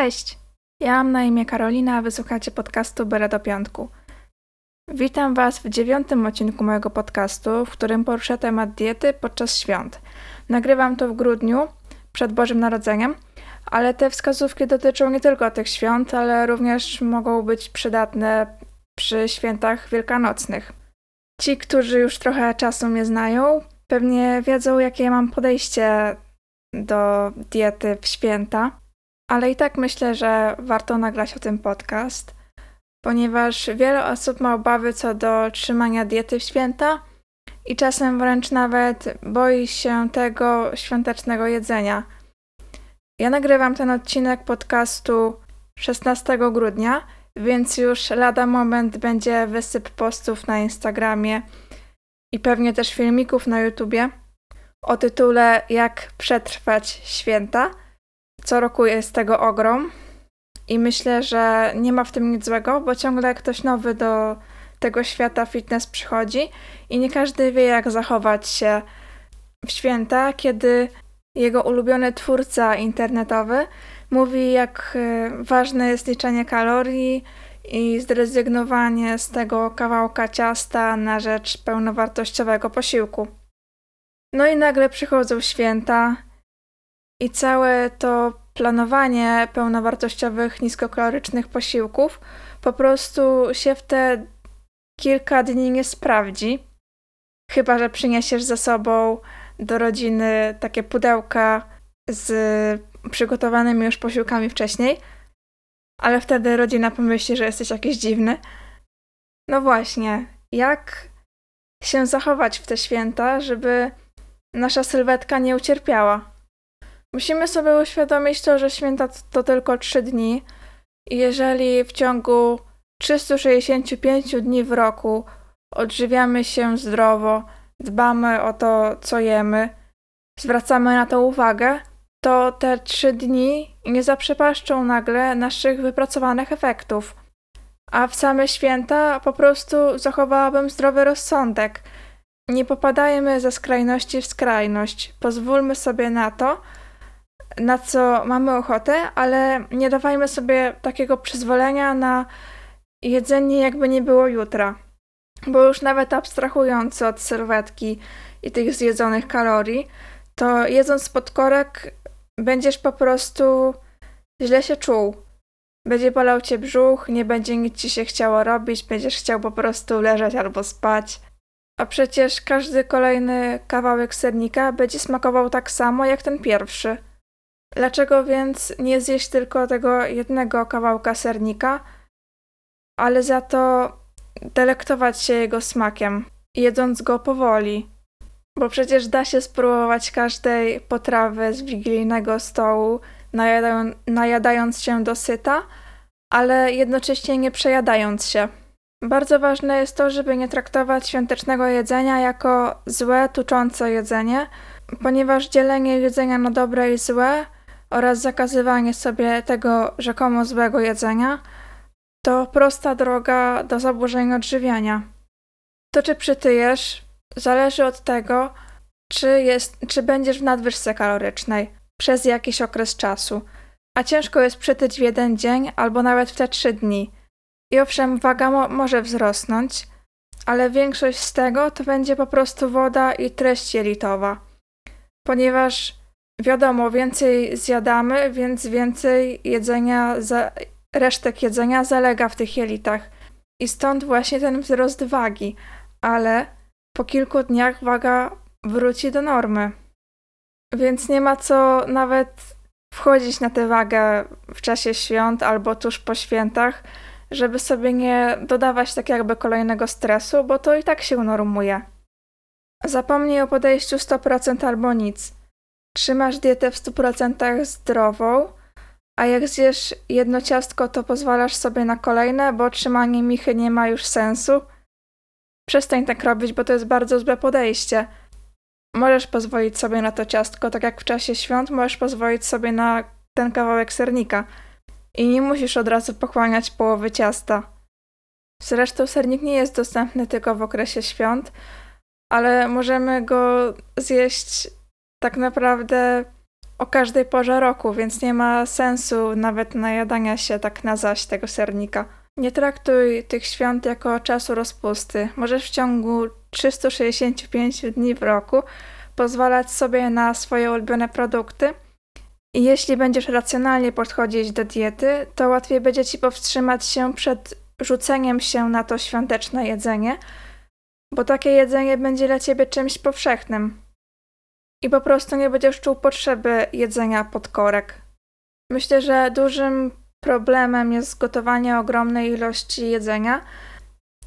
Cześć! Ja mam na imię Karolina, a wysłuchacie podcastu Byle do Piątku. Witam Was w dziewiątym odcinku mojego podcastu, w którym poruszę temat diety podczas świąt. Nagrywam to w grudniu, przed Bożym Narodzeniem, ale te wskazówki dotyczą nie tylko tych świąt, ale również mogą być przydatne przy świętach wielkanocnych. Ci, którzy już trochę czasu mnie znają, pewnie wiedzą, jakie mam podejście do diety w święta, ale i tak myślę, że warto nagrać o tym podcast, ponieważ wiele osób ma obawy co do trzymania diety w święta i czasem wręcz nawet boi się tego świątecznego jedzenia. Ja nagrywam ten odcinek podcastu 16 grudnia, więc już lada moment będzie wysyp postów na Instagramie i pewnie też filmików na YouTubie o tytule Jak przetrwać święta. Co roku jest tego ogrom i myślę, że nie ma w tym nic złego, bo ciągle ktoś nowy do tego świata fitness przychodzi i nie każdy wie, jak zachować się w święta, kiedy jego ulubiony twórca internetowy mówi, jak y, ważne jest liczenie kalorii i zrezygnowanie z tego kawałka ciasta na rzecz pełnowartościowego posiłku. No i nagle przychodzą święta i całe to planowanie pełnowartościowych, niskokalorycznych posiłków po prostu się w te kilka dni nie sprawdzi. Chyba, że przyniesiesz ze sobą do rodziny takie pudełka z przygotowanymi już posiłkami wcześniej, ale wtedy rodzina pomyśli, że jesteś jakiś dziwny. No właśnie, jak się zachować w te święta, żeby nasza sylwetka nie ucierpiała? Musimy sobie uświadomić to, że święta to tylko trzy dni i jeżeli w ciągu 365 dni w roku odżywiamy się zdrowo, dbamy o to, co jemy, zwracamy na to uwagę, to te trzy dni nie zaprzepaszczą nagle naszych wypracowanych efektów. A w same święta po prostu zachowałabym zdrowy rozsądek. Nie popadajmy ze skrajności w skrajność. Pozwólmy sobie na to, na co mamy ochotę, ale nie dawajmy sobie takiego przyzwolenia na jedzenie, jakby nie było jutra. Bo już nawet abstrahując od sylwetki i tych zjedzonych kalorii, to jedząc podkorek będziesz po prostu źle się czuł. Będzie bolał cię brzuch, nie będzie nic ci się chciało robić, będziesz chciał po prostu leżeć albo spać. A przecież każdy kolejny kawałek sernika będzie smakował tak samo jak ten pierwszy. Dlaczego więc nie zjeść tylko tego jednego kawałka sernika, ale za to delektować się jego smakiem, jedząc go powoli? Bo przecież da się spróbować każdej potrawy z wigilijnego stołu, najadają, najadając się do syta, ale jednocześnie nie przejadając się. Bardzo ważne jest to, żeby nie traktować świątecznego jedzenia jako złe, tuczące jedzenie, ponieważ dzielenie jedzenia na dobre i złe oraz zakazywanie sobie tego rzekomo złego jedzenia to prosta droga do zaburzeń odżywiania. To, czy przytyjesz, zależy od tego, czy, jest, czy będziesz w nadwyżce kalorycznej przez jakiś okres czasu, a ciężko jest przytyć w jeden dzień albo nawet w te trzy dni. I owszem, waga mo może wzrosnąć, ale większość z tego to będzie po prostu woda i treść jelitowa, ponieważ wiadomo, więcej zjadamy, więc więcej jedzenia, za, resztek jedzenia zalega w tych jelitach. I stąd właśnie ten wzrost wagi, ale po kilku dniach waga wróci do normy. Więc nie ma co nawet wchodzić na tę wagę w czasie świąt albo tuż po świętach, żeby sobie nie dodawać tak jakby kolejnego stresu, bo to i tak się normuje. Zapomnij o podejściu 100% albo nic. Trzymasz dietę w 100% zdrową, a jak zjesz jedno ciastko, to pozwalasz sobie na kolejne, bo trzymanie michy nie ma już sensu. Przestań tak robić, bo to jest bardzo złe podejście. Możesz pozwolić sobie na to ciastko, tak jak w czasie świąt możesz pozwolić sobie na ten kawałek sernika. I nie musisz od razu pochłaniać połowy ciasta. Zresztą sernik nie jest dostępny tylko w okresie świąt, ale możemy go zjeść tak naprawdę o każdej porze roku, więc nie ma sensu nawet najadania się tak na zaś tego sernika. Nie traktuj tych świąt jako czasu rozpusty. Możesz w ciągu 365 dni w roku pozwalać sobie na swoje ulubione produkty. I jeśli będziesz racjonalnie podchodzić do diety, to łatwiej będzie ci powstrzymać się przed rzuceniem się na to świąteczne jedzenie, bo takie jedzenie będzie dla ciebie czymś powszechnym. I po prostu nie będziesz czuł potrzeby jedzenia podkorek. Myślę, że dużym problemem jest gotowanie ogromnej ilości jedzenia,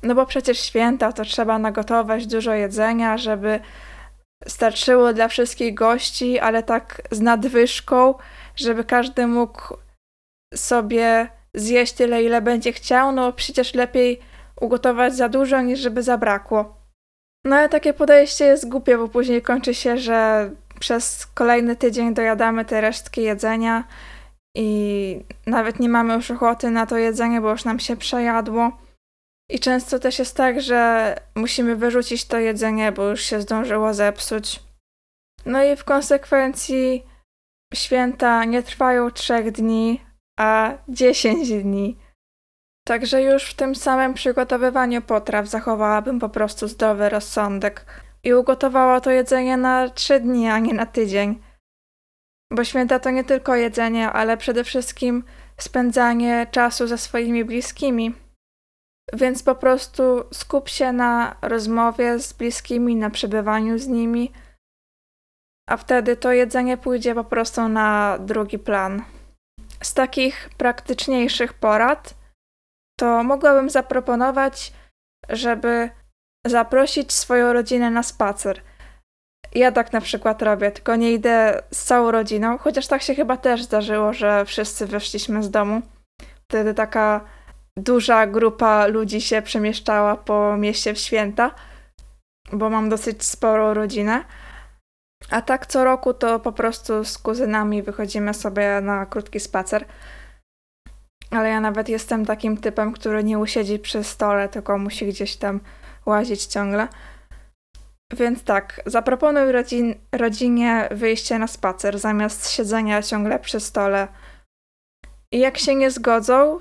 no bo przecież święta to trzeba nagotować dużo jedzenia, żeby starczyło dla wszystkich gości, ale tak z nadwyżką, żeby każdy mógł sobie zjeść tyle, ile będzie chciał, no przecież lepiej ugotować za dużo, niż żeby zabrakło. No ale takie podejście jest głupie, bo później kończy się, że przez kolejny tydzień dojadamy te resztki jedzenia i nawet nie mamy już ochoty na to jedzenie, bo już nam się przejadło. I często też jest tak, że musimy wyrzucić to jedzenie, bo już się zdążyło zepsuć. No i w konsekwencji święta nie trwają trzech dni, a dziesięć dni. Także już w tym samym przygotowywaniu potraw zachowałabym po prostu zdrowy rozsądek i ugotowała to jedzenie na trzy dni, a nie na tydzień. Bo święta to nie tylko jedzenie, ale przede wszystkim spędzanie czasu ze swoimi bliskimi. Więc po prostu skup się na rozmowie z bliskimi, na przebywaniu z nimi, a wtedy to jedzenie pójdzie po prostu na drugi plan. Z takich praktyczniejszych porad to mogłabym zaproponować, żeby zaprosić swoją rodzinę na spacer. Ja tak na przykład robię, tylko nie idę z całą rodziną, chociaż tak się chyba też zdarzyło, że wszyscy wyszliśmy z domu. Wtedy taka duża grupa ludzi się przemieszczała po mieście w święta, bo mam dosyć sporą rodzinę. A tak co roku to po prostu z kuzynami wychodzimy sobie na krótki spacer. Ale ja nawet jestem takim typem, który nie usiedzi przy stole, tylko musi gdzieś tam łazić ciągle. Więc tak, zaproponuj rodzin, rodzinie wyjście na spacer zamiast siedzenia ciągle przy stole. I jak się nie zgodzą,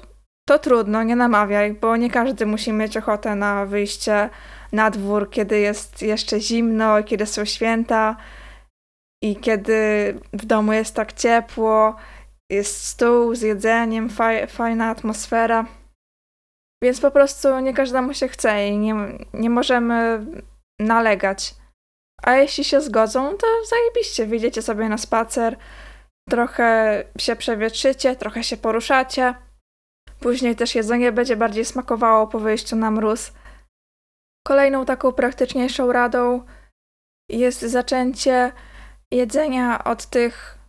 to trudno, nie namawiaj, bo nie każdy musi mieć ochotę na wyjście na dwór, kiedy jest jeszcze zimno, kiedy są święta i kiedy w domu jest tak ciepło, jest stół z jedzeniem, faj, fajna atmosfera. Więc po prostu nie każdemu się chce i nie, nie możemy nalegać. A jeśli się zgodzą, to zajebiście, wyjdziecie sobie na spacer, trochę się przewietrzycie, trochę się poruszacie. Później też jedzenie będzie bardziej smakowało po wyjściu na mróz. Kolejną taką praktyczniejszą radą jest zaczęcie jedzenia od tych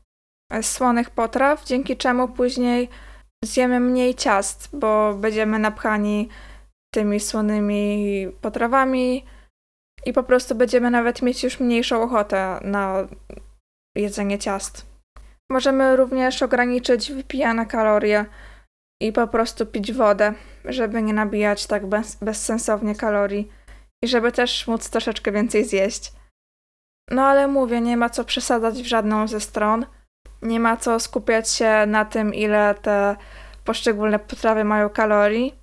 słonych potraw, dzięki czemu później zjemy mniej ciast, bo będziemy napchani tymi słonymi potrawami i po prostu będziemy nawet mieć już mniejszą ochotę na jedzenie ciast. Możemy również ograniczyć wypijane kalorie i po prostu pić wodę, żeby nie nabijać tak bez, bezsensownie kalorii i żeby też móc troszeczkę więcej zjeść. No ale mówię, nie ma co przesadzać w żadną ze stron. Nie ma co skupiać się na tym, ile te poszczególne potrawy mają kalorii.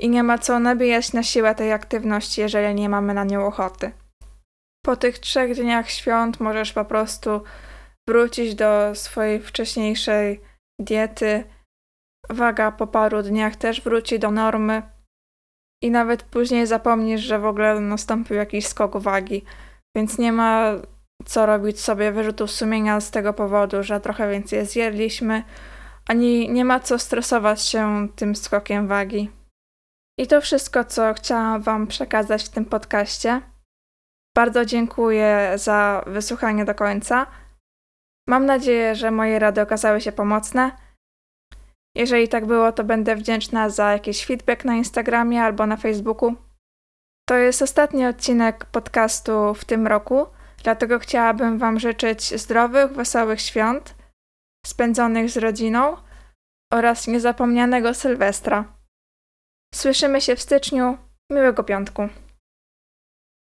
I nie ma co nabijać na siłę tej aktywności, jeżeli nie mamy na nią ochoty. Po tych trzech dniach świąt możesz po prostu wrócić do swojej wcześniejszej diety. Waga po paru dniach też wróci do normy. I nawet później zapomnisz, że w ogóle nastąpił jakiś skok wagi. Więc nie ma co robić sobie wyrzutów sumienia z tego powodu, że trochę więcej zjedliśmy, ani nie ma co stresować się tym skokiem wagi. I to wszystko, co chciałam Wam przekazać w tym podcaście. Bardzo dziękuję za wysłuchanie do końca. Mam nadzieję, że moje rady okazały się pomocne. Jeżeli tak było, to będę wdzięczna za jakiś feedback na Instagramie albo na Facebooku. To jest ostatni odcinek podcastu w tym roku, dlatego chciałabym Wam życzyć zdrowych, wesołych świąt, spędzonych z rodziną oraz niezapomnianego Sylwestra. Słyszymy się w styczniu. Miłego piątku.